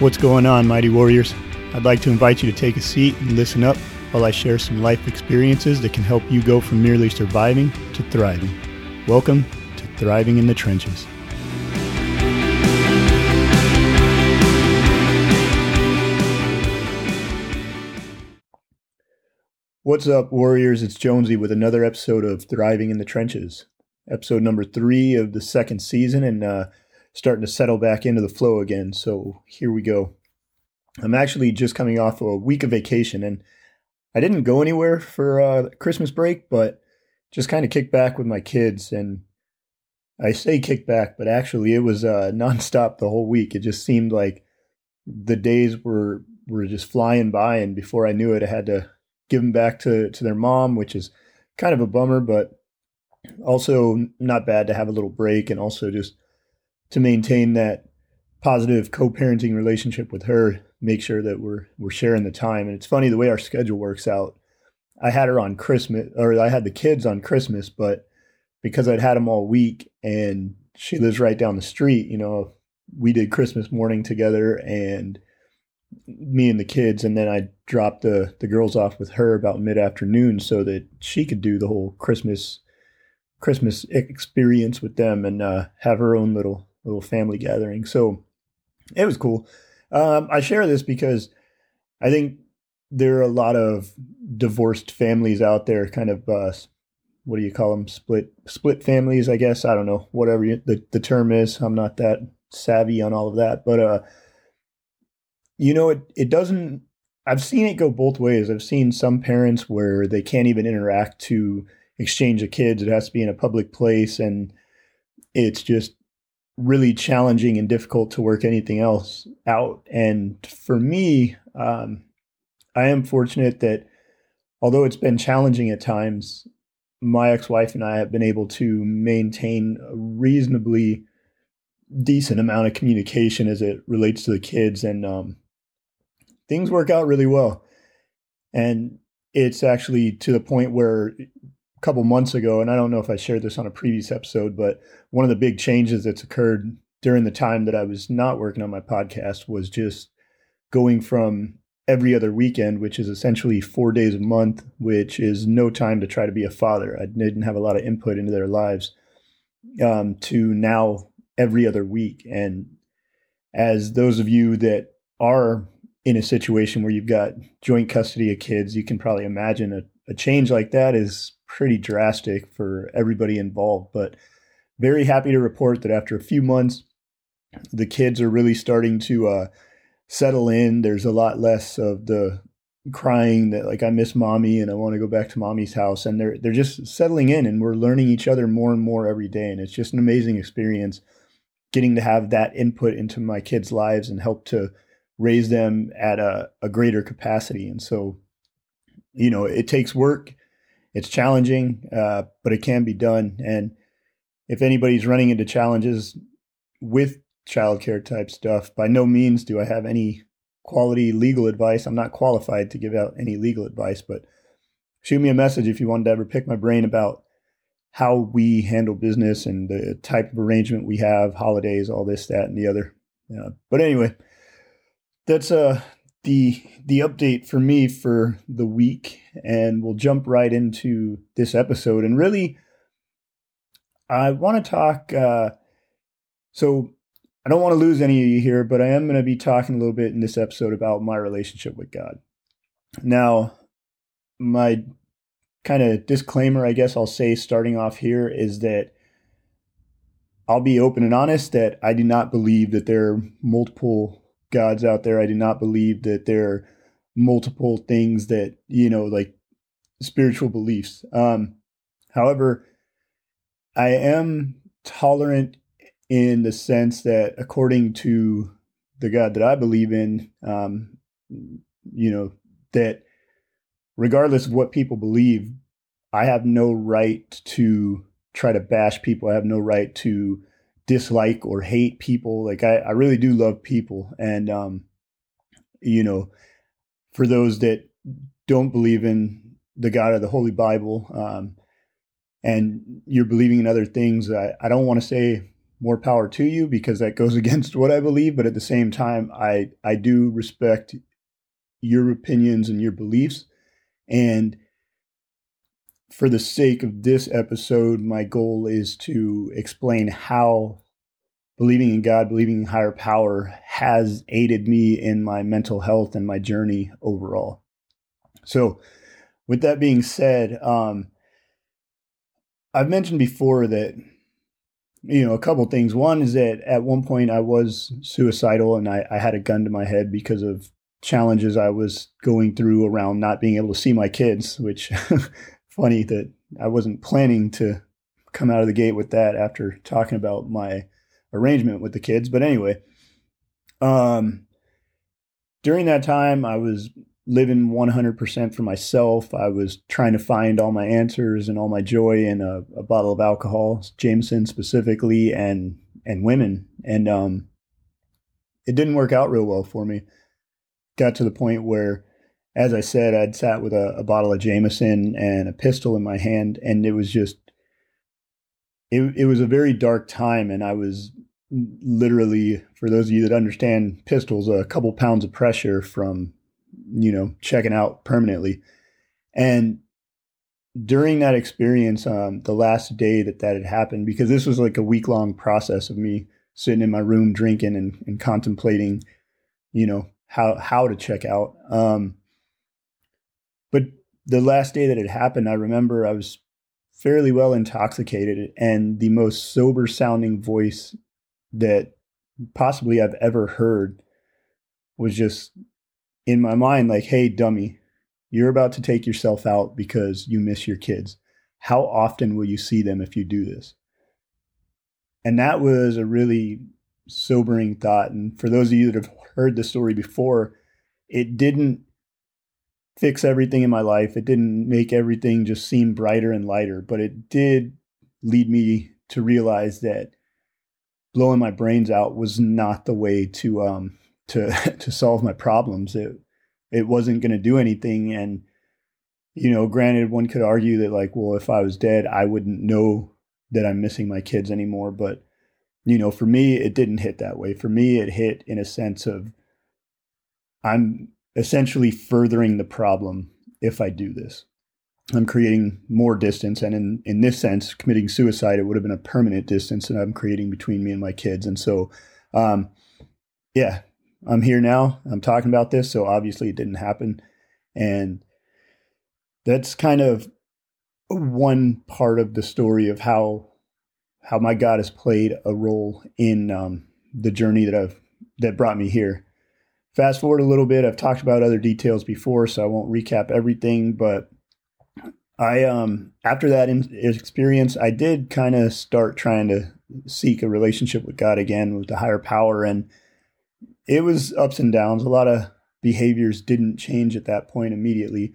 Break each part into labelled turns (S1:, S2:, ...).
S1: What's going on, Mighty Warriors? I'd like to invite you to take a seat and listen up while I share some life experiences that can help you go from merely surviving to thriving. Welcome to Thriving in the Trenches. What's up, Warriors? It's Jonesy with another episode of Thriving in the Trenches. Episode number three of the second season, and uh, starting to settle back into the flow again. So here we go. I'm actually just coming off a week of vacation, and I didn't go anywhere for uh, Christmas break, but just kind of kicked back with my kids. And I say kick back, but actually it was uh, nonstop the whole week. It just seemed like the days were were just flying by, and before I knew it, I had to give them back to to their mom, which is kind of a bummer, but also not bad to have a little break and also just to maintain that positive co-parenting relationship with her make sure that we're we're sharing the time. And it's funny the way our schedule works out. I had her on christmas or i had the kids on christmas but because i'd had them all week and she lives right down the street you know we did christmas morning together and me and the kids and then I dropped the the girls off with her about mid afternoon so that she could do the whole Christmas Christmas experience with them and uh, have her own little little family gathering. So it was cool. Um, I share this because I think there are a lot of divorced families out there, kind of uh, what do you call them? Split split families, I guess. I don't know, whatever you, the the term is. I'm not that savvy on all of that, but uh, you know, it, it doesn't, I've seen it go both ways. I've seen some parents where they can't even interact to exchange the kids. It has to be in a public place. And it's just really challenging and difficult to work anything else out. And for me, um, I am fortunate that although it's been challenging at times, my ex wife and I have been able to maintain a reasonably decent amount of communication as it relates to the kids. And um, things work out really well. And it's actually to the point where couple months ago, and I don't know if I shared this on a previous episode, but one of the big changes that's occurred during the time that I was not working on my podcast was just going from every other weekend, which is essentially four days a month, which is no time to try to be a father. I didn't have a lot of input into their lives, um, to now every other week. And as those of you that are in a situation where you've got joint custody of kids, you can probably imagine a, a change like that is pretty drastic for everybody involved. But very happy to report that after a few months, the kids are really starting to uh, settle in. There's a lot less of the crying that like I miss mommy and I want to go back to mommy's house and they're they're just settling in and we're learning each other more and more every day and it's just an amazing experience getting to have that input into my kids' lives and help to raise them at a, a greater capacity. And so, you know, it takes work. It's challenging, uh, but it can be done. And if anybody's running into challenges with childcare type stuff, by no means do I have any quality legal advice. I'm not qualified to give out any legal advice, but shoot me a message if you wanted to ever pick my brain about how we handle business and the type of arrangement we have, holidays, all this, that, and the other. Uh, but anyway, that's uh the the update for me for the week and we'll jump right into this episode. And really i want to talk uh so i don't want to lose any of you here but i am going to be talking a little bit in this episode about my relationship with god. Now my kind of disclaimer i guess i'll say starting off here is that i'll be open and honest that i do not believe that there are multiple gods out there. I do not believe that there are multiple things that, you know, like spiritual beliefs. Um, however, I am tolerant in the sense that according to the God that I believe in, um, you know, that regardless of what people believe, I have no right to try to bash people. I have no right to dislike or hate people. Like I, I really do love people. And, um, you know, for those that don't believe in the God of the Holy Bible, um, and you're believing in other things, I, I don't want to say more power to you because that goes against what I believe. But at the same time, I, I do respect your opinions and your beliefs. And for the sake of this episode, my goal is to explain how believing in God, believing in higher power has aided me in my mental health and my journey overall. So, with that being said, um, I've mentioned before that you know a couple things. One is that at one point I was suicidal and I, I had a gun to my head because of challenges I was going through around not being able to see my kids, which funny that I wasn't planning to come out of the gate with that after talking about my arrangement with the kids. But anyway, um, during that time, I was living 100% for myself. I was trying to find all my answers and all my joy in a, a bottle of alcohol, Jameson specifically, and and women. And um, it didn't work out real well for me. Got to the point where, as I said, I'd sat with a, a bottle of Jameson and a pistol in my hand, and it was just it, it was a very dark time and I was literally, for those of you that understand pistols, a couple pounds of pressure from, you know, checking out permanently. And during that experience, um, the last day that that had happened, because this was like a week long process of me sitting in my room drinking and, and contemplating, you know, how how to check out. Um, the last day that it happened, I remember I was fairly well intoxicated, and the most sober sounding voice that possibly I've ever heard was just in my mind like, hey, dummy, you're about to take yourself out because you miss your kids. How often will you see them if you do this? And that was a really sobering thought. And for those of you that have heard the story before, it didn't fix everything in my life. It didn't make everything just seem brighter and lighter, but it did lead me to realize that blowing my brains out was not the way to um to to solve my problems. It it wasn't going to do anything and you know, granted one could argue that like, well, if I was dead, I wouldn't know that I'm missing my kids anymore, but you know, for me it didn't hit that way. For me it hit in a sense of I'm essentially furthering the problem if I do this. I'm creating more distance. And in, in this sense, committing suicide, it would have been a permanent distance that I'm creating between me and my kids. And so, um, yeah, I'm here now. I'm talking about this. So obviously it didn't happen. And that's kind of one part of the story of how how my God has played a role in um, the journey that I've that brought me here. Fast forward a little bit. I've talked about other details before, so I won't recap everything. But I, um, after that experience, I did kind of start trying to seek a relationship with God again, with the higher power, and it was ups and downs. A lot of behaviors didn't change at that point immediately,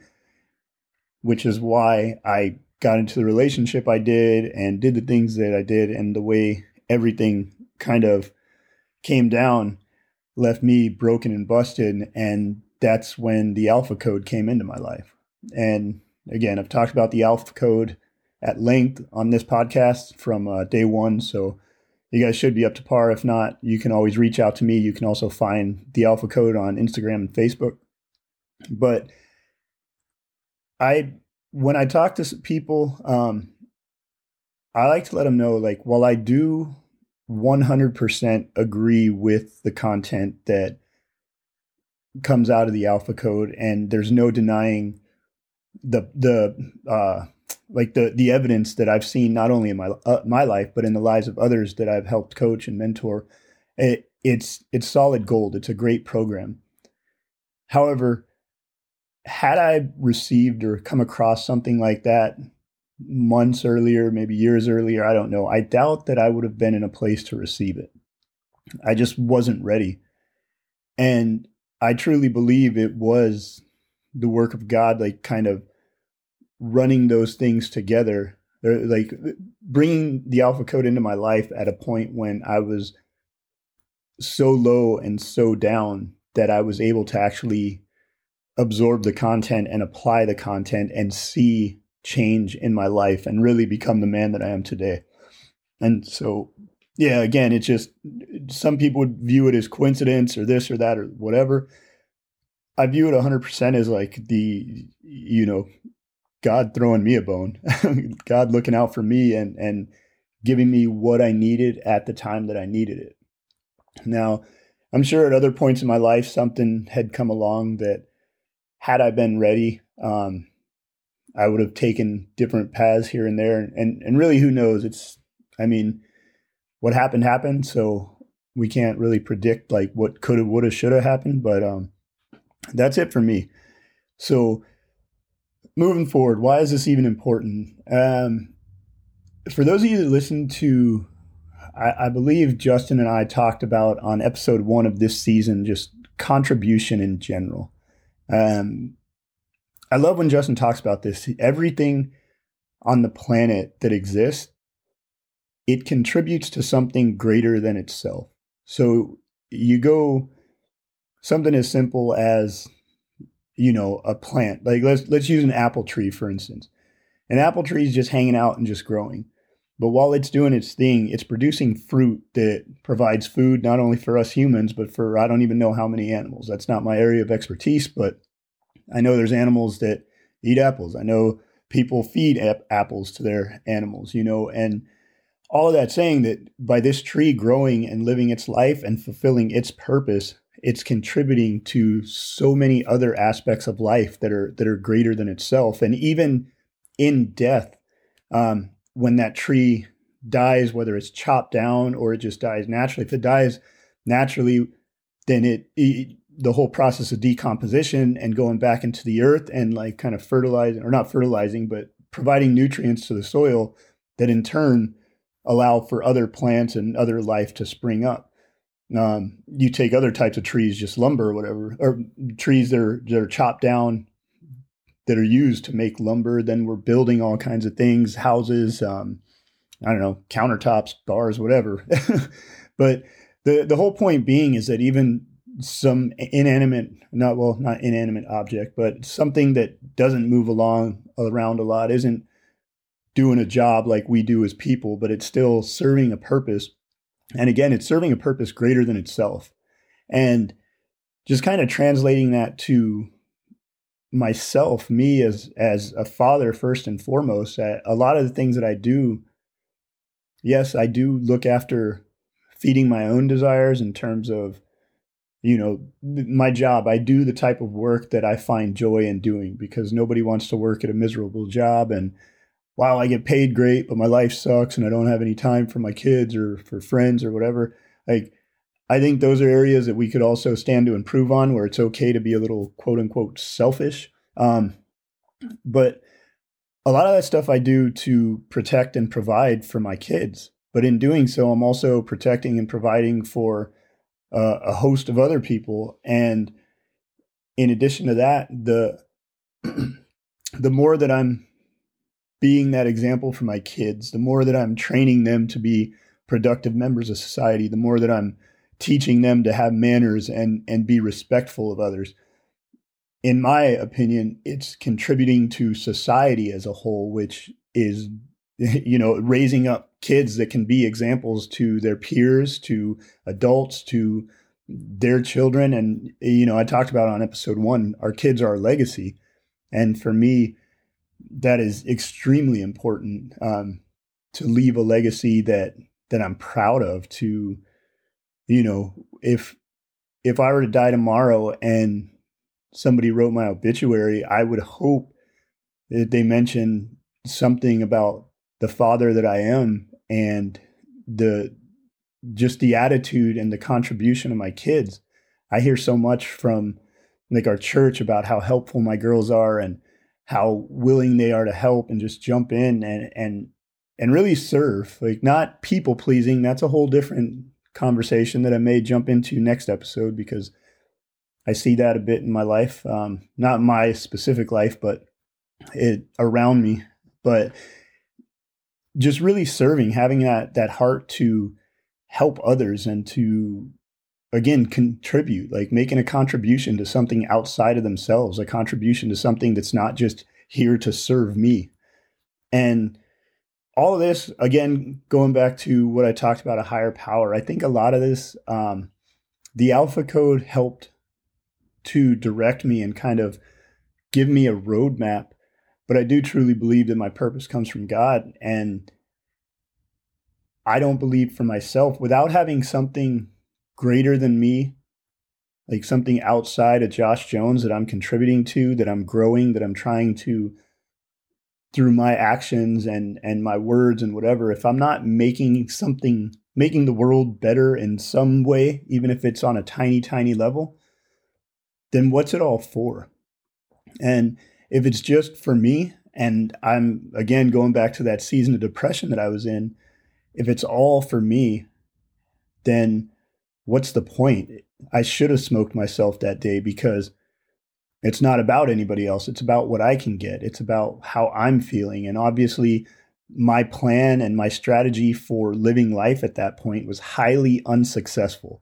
S1: which is why I got into the relationship I did and did the things that I did, and the way everything kind of came down left me broken and busted. And that's when the alpha code came into my life. And again, I've talked about the alpha code at length on this podcast from uh, day one. So you guys should be up to par. If not, you can always reach out to me. You can also find the alpha code on Instagram and Facebook. But I, when I talk to people, um, I like to let them know, like, while I do 100% agree with the content that comes out of the alpha code and there's no denying the the uh like the the evidence that I've seen not only in my uh, my life but in the lives of others that I've helped coach and mentor. It, it's it's solid gold. It's a great program. However had I received or come across something like that months earlier, maybe years earlier. I don't know. I doubt that I would have been in a place to receive it. I just wasn't ready. And I truly believe it was the work of God, like kind of running those things together, uh, like uh, bringing the Alpha Code into my life at a point when I was so low and so down that I was able to actually absorb the content and apply the content and see change in my life and really become the man that I am today. And so yeah, again, it's just some people would view it as coincidence or this or that or whatever. I view it 100% as like the, you know, God throwing me a bone, God looking out for me and, and giving me what I needed at the time that I needed it. Now, I'm sure at other points in my life, something had come along that had I been ready, um, I would have taken different paths here and there. And, and really, who knows? It's, I mean, what happened happened. So we can't really predict like what could have, would have, should have happened. But um, that's it for me. So moving forward, why is this even important? Um, for those of you that listen to, I, I believe Justin and I talked about on episode one of this season, just contribution in general. Um, I love when Justin talks about this. Everything on the planet that exists, it contributes to something greater than itself. So you go something as simple as you know a plant like let's let's use an apple tree for instance an apple tree is just hanging out and just growing but while it's doing its thing it's producing fruit that provides food not only for us humans but for i don't even know how many animals that's not my area of expertise but i know there's animals that eat apples. I know people feed ap- apples to their animals you know and all of that saying that by this tree growing and living its life and fulfilling its purpose it's contributing to so many other aspects of life that are that are greater than itself. And even in death um, when that tree dies whether it's chopped down or it just dies naturally if it dies naturally then it, it the whole process of decomposition and going back into the earth and like kind of fertilizing or not fertilizing but providing nutrients to the soil that in turn allow for other plants and other life to spring up um, you take other types of trees, just lumber or whatever, or trees that are that are chopped down that are used to make lumber. Then we're building all kinds of things, houses, um, I don't know, countertops, bars, whatever. but the the whole point being is that even some inanimate, not well, not inanimate object, but something that doesn't move along around a lot isn't doing a job like we do as people, but it's still serving a purpose and again, it's serving a purpose greater than itself. And just kind of translating that to myself, me as as a father first and foremost, a lot of the things that I do, yes, I do look after feeding my own desires in terms of you know my job i do the type of work that i find joy in doing because nobody wants to work at a miserable job and wow, I get paid great, but my life sucks and I don't have any time for my kids or for friends or whatever. Like, I think those are areas that we could also stand to improve on where it's okay to be a little quote unquote selfish. Um, but a lot of that stuff I do to protect and provide for my kids. But in doing so, I'm also protecting and providing for uh, a host of other people. And in addition to that, the the more that I'm being that example for my kids, the more that I'm training them to be productive members of society, the more that I'm teaching them to have manners and and be respectful of others. In my opinion, it's contributing to society as a whole, which is you know raising up kids that can be examples to their peers, to adults, to their children and you know I talked about on episode 1 our kids are our legacy and for me that is extremely important um, to leave a legacy that that I'm proud of. To you know, if if I were to die tomorrow and somebody wrote my obituary, I would hope that they mention something about the father that I am and the just the attitude and the contribution of my kids. I hear so much from like our church about how helpful my girls are and how willing they are to help and just jump in and and and really serve. Like not people pleasing. That's a whole different conversation that i may jump into next episode because i see that a bit in my life. Um, not my specific life but it around me. But just really serving having that that heart to help others and to again contribute like making a contribution to something outside of themselves a contribution to something that's not just here to serve me and all of this, again, going back to what I talked about a higher power, I think a lot of this, um, the Alpha Code helped to direct me and kind of give me a roadmap. But I do truly believe that my purpose comes from God. And I don't believe for myself without having something greater than me, like something outside of Josh Jones that I'm contributing to, that I'm growing, that I'm trying to through my actions and and my words and whatever if i'm not making something making the world better in some way even if it's on a tiny tiny level then what's it all for and if it's just for me and i'm again going back to that season of depression that i was in if it's all for me then what's the point i should have smoked myself that day because it's not about anybody else. It's about what I can get. It's about how I'm feeling. And obviously, my plan and my strategy for living life at that point was highly unsuccessful.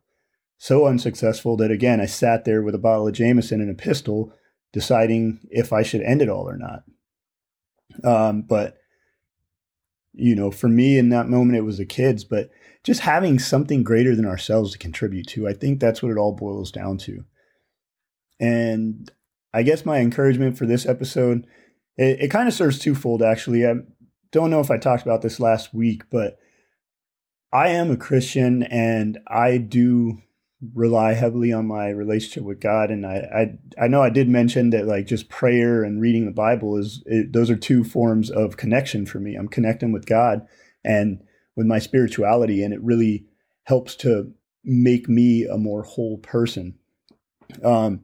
S1: So unsuccessful that, again, I sat there with a bottle of Jameson and a pistol deciding if I should end it all or not. Um, but, you know, for me in that moment, it was the kids, but just having something greater than ourselves to contribute to, I think that's what it all boils down to. And I guess my encouragement for this episode, it, it kind of serves twofold, actually. I don't know if I talked about this last week, but I am a Christian and I do rely heavily on my relationship with God. And I, I, I know I did mention that like just prayer and reading the Bible is, it, those are two forms of connection for me. I'm connecting with God and with my spirituality, and it really helps to make me a more whole person. Um,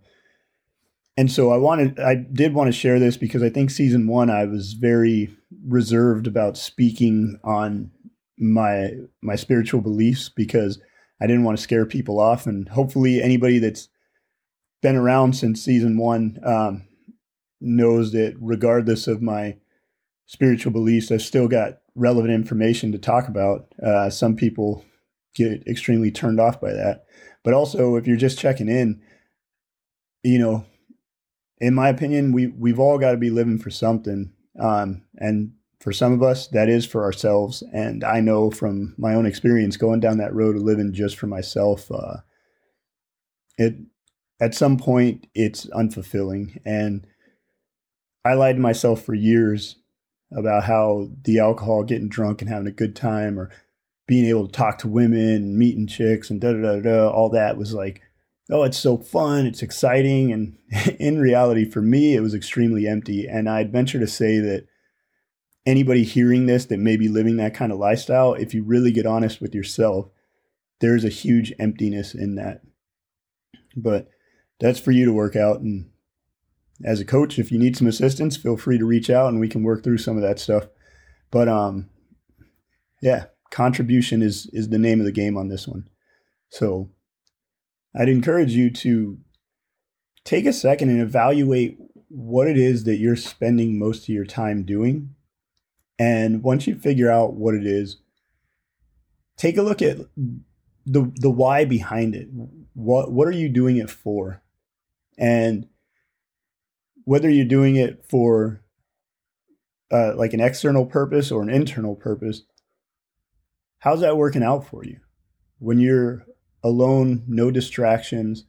S1: and so I wanted, I did want to share this because I think season one I was very reserved about speaking on my my spiritual beliefs because I didn't want to scare people off, and hopefully anybody that's been around since season one um, knows that regardless of my spiritual beliefs, I've still got relevant information to talk about. Uh, some people get extremely turned off by that, but also if you're just checking in, you know, in my opinion, we we've all got to be living for something. Um, and for some of us, that is for ourselves. And I know from my own experience going down that road of living just for myself, uh, it at some point it's unfulfilling. And I lied to myself for years about how the alcohol, getting drunk and having a good time, or being able to talk to women and meeting chicks and da da da da, all that was like oh, it's so fun, it's exciting. And in reality, for me, it was extremely empty. And I'd venture to say that anybody hearing this that may be living that kind of lifestyle, if you really get honest with yourself, there's a huge emptiness in that. But that's for you to work out. And as a coach, if you need some assistance, feel free to reach out and we can work through some of that stuff. But um, yeah, contribution is is the name of the game on this one. So I'd encourage you to take a second and evaluate what it is that you're spending most of your time doing. And once you figure out what it is, take a look at the the why behind it. What what are you doing it for? And whether you're doing it for uh, like an external purpose or an internal purpose, how's that working out for you? When you're alone, no distractions,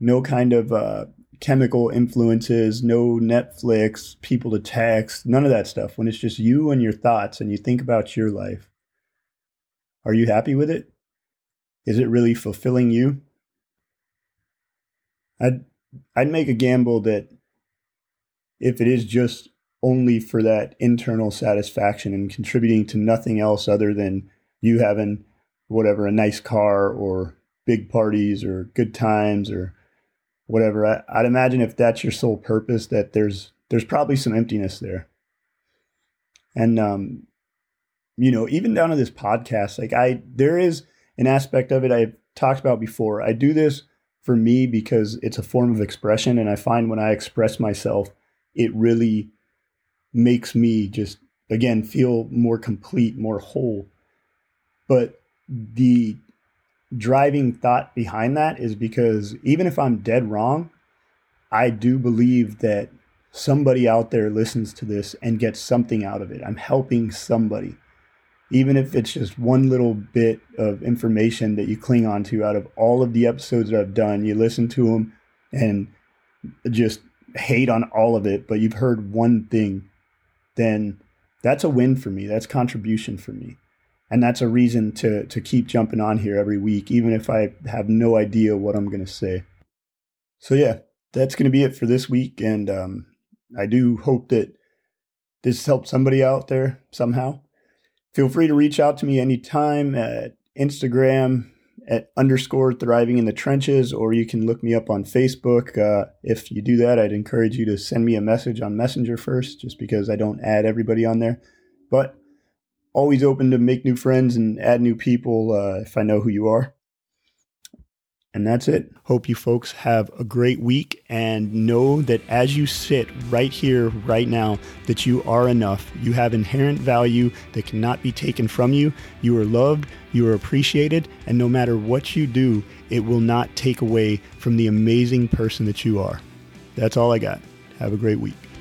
S1: no kind of uh, chemical influences, no Netflix, people to text, none of that stuff. When it's just you and your thoughts and you think about your life, are you happy with it? Is it really fulfilling you? I'd I'd make a gamble that if it is just only for that internal satisfaction and contributing to nothing else other than you having whatever, a nice car or big parties or good times or whatever. I, I'd imagine if that's your sole purpose, that there's there's probably some emptiness there. And um, you know, even down to this podcast, like I there is an aspect of it I've talked about before. I do this for me because it's a form of expression, and I find when I express myself, it really makes me just again feel more complete, more whole. But the driving thought behind that is because even if I'm dead wrong, I do believe that somebody out there listens to this and gets something out of it. I'm helping somebody. Even if it's just one little bit of information that you cling on to out of all of the episodes that I've done, you listen to them and just hate on all of it, but you've heard one thing, then that's a win for me. That's contribution for me. And that's a reason to to keep jumping on here every week, even if I have no idea what I'm gonna say. So yeah, that's gonna be it for this week. And um, I do hope that this helped somebody out there somehow. Feel free to reach out to me anytime at Instagram at underscore thriving in the trenches, or you can look me up on Facebook. Uh, if you do that, I'd encourage you to send me a message on Messenger first, just because I don't add everybody on there. But always open to make new friends and add new people uh, if I know who you are. And that's it. Hope you folks have a great week and know that as you sit right here, right now, that you are enough. You have inherent value that cannot be taken from you. You are loved, you are appreciated, and no matter what you do, it will not take away from the amazing person that you are. That's all I got. Have a great week.